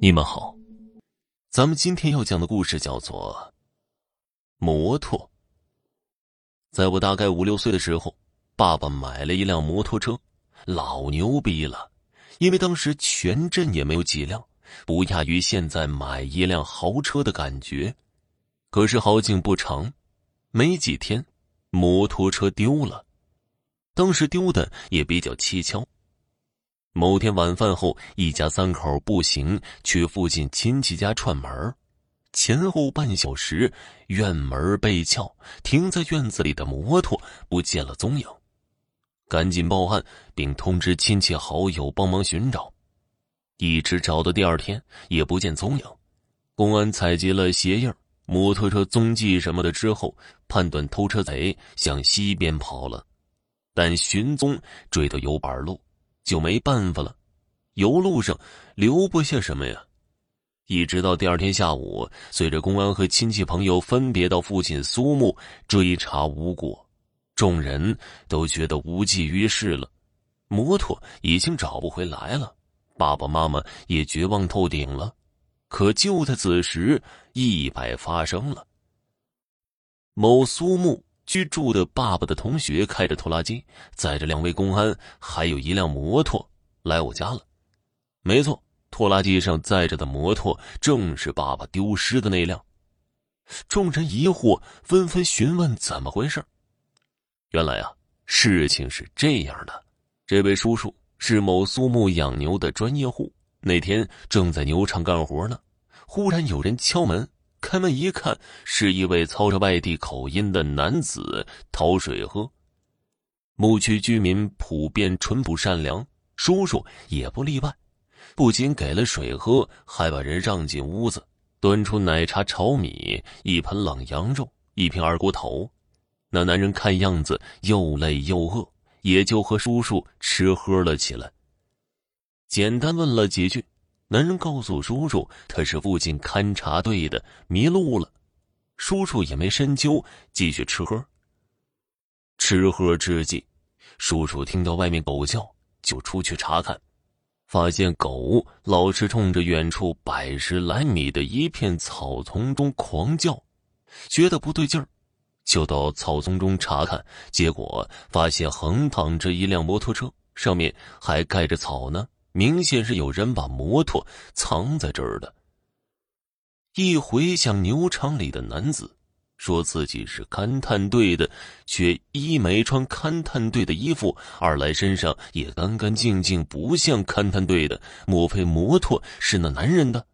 你们好，咱们今天要讲的故事叫做《摩托》。在我大概五六岁的时候，爸爸买了一辆摩托车，老牛逼了，因为当时全镇也没有几辆，不亚于现在买一辆豪车的感觉。可是好景不长，没几天，摩托车丢了，当时丢的也比较蹊跷。某天晚饭后，一家三口步行去附近亲戚家串门前后半小时，院门被撬，停在院子里的摩托不见了踪影，赶紧报案，并通知亲戚好友帮忙寻找，一直找到第二天也不见踪影。公安采集了鞋印、摩托车踪迹什么的之后，判断偷车贼向西边跑了，但寻踪追到油板路。就没办法了，油路上留不下什么呀。一直到第二天下午，随着公安和亲戚朋友分别到附近苏木追查无果，众人都觉得无济于事了。摩托已经找不回来了，爸爸妈妈也绝望透顶了。可就在此时，意外发生了。某苏木。居住的爸爸的同学开着拖拉机，载着两位公安，还有一辆摩托来我家了。没错，拖拉机上载着的摩托正是爸爸丢失的那辆。众人疑惑，纷纷询问怎么回事。原来啊，事情是这样的：这位叔叔是某苏木养牛的专业户，那天正在牛场干活呢，忽然有人敲门。开门一看，是一位操着外地口音的男子讨水喝。牧区居民普遍淳朴善良，叔叔也不例外。不仅给了水喝，还把人让进屋子，端出奶茶、炒米、一盆冷羊肉、一瓶二锅头。那男人看样子又累又饿，也就和叔叔吃喝了起来。简单问了几句。男人告诉叔叔，他是附近勘察队的，迷路了。叔叔也没深究，继续吃喝。吃喝之际，叔叔听到外面狗叫，就出去查看，发现狗老是冲着远处百十来米的一片草丛中狂叫，觉得不对劲儿，就到草丛中查看，结果发现横躺着一辆摩托车，上面还盖着草呢。明显是有人把摩托藏在这儿的。一回想牛场里的男子，说自己是勘探队的，却一没穿勘探队的衣服，二来身上也干干净净，不像勘探队的。莫非摩托是那男人的？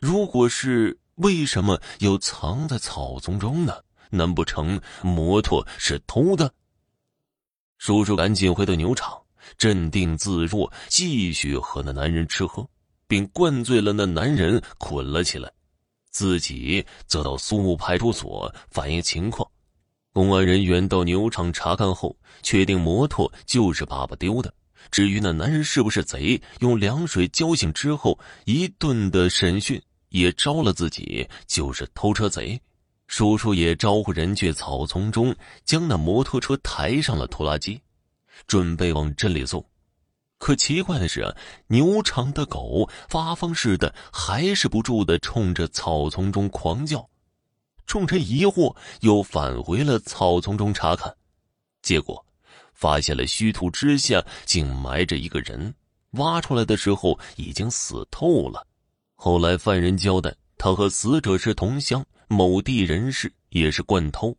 如果是，为什么又藏在草丛中呢？难不成摩托是偷的？叔叔赶紧回到牛场。镇定自若，继续和那男人吃喝，并灌醉了那男人，捆了起来，自己则到苏木派出所反映情况。公安人员到牛场查看后，确定摩托就是爸爸丢的。至于那男人是不是贼，用凉水浇醒之后，一顿的审讯也招了自己就是偷车贼。叔叔也招呼人去草丛中将那摩托车抬上了拖拉机。准备往镇里送，可奇怪的是啊，牛场的狗发疯似的，还是不住的冲着草丛中狂叫。众人疑惑，又返回了草丛中查看，结果发现了虚土之下竟埋着一个人，挖出来的时候已经死透了。后来犯人交代，他和死者是同乡，某地人士，也是惯偷。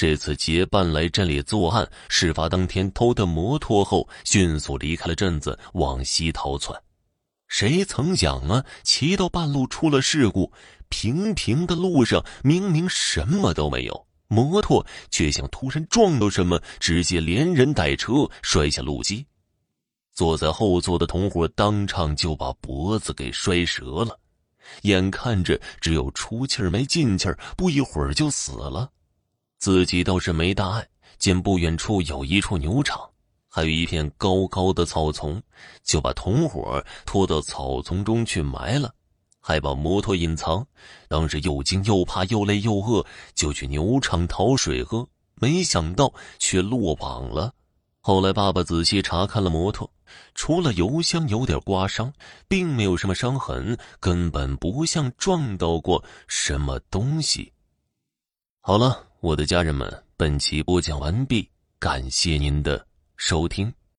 这次结伴来镇里作案，事发当天偷的摩托后，迅速离开了镇子，往西逃窜。谁曾想啊，骑到半路出了事故。平平的路上明明什么都没有，摩托却像突然撞到什么，直接连人带车摔下路基。坐在后座的同伙当场就把脖子给摔折了，眼看着只有出气没进气，不一会儿就死了。自己倒是没大碍，见不远处有一处牛场，还有一片高高的草丛，就把同伙拖到草丛中去埋了，还把摩托隐藏。当时又惊又怕，又累又饿，就去牛场讨水喝，没想到却落网了。后来爸爸仔细查看了摩托，除了油箱有点刮伤，并没有什么伤痕，根本不像撞到过什么东西。好了。我的家人们本集播讲完毕感谢您的收听。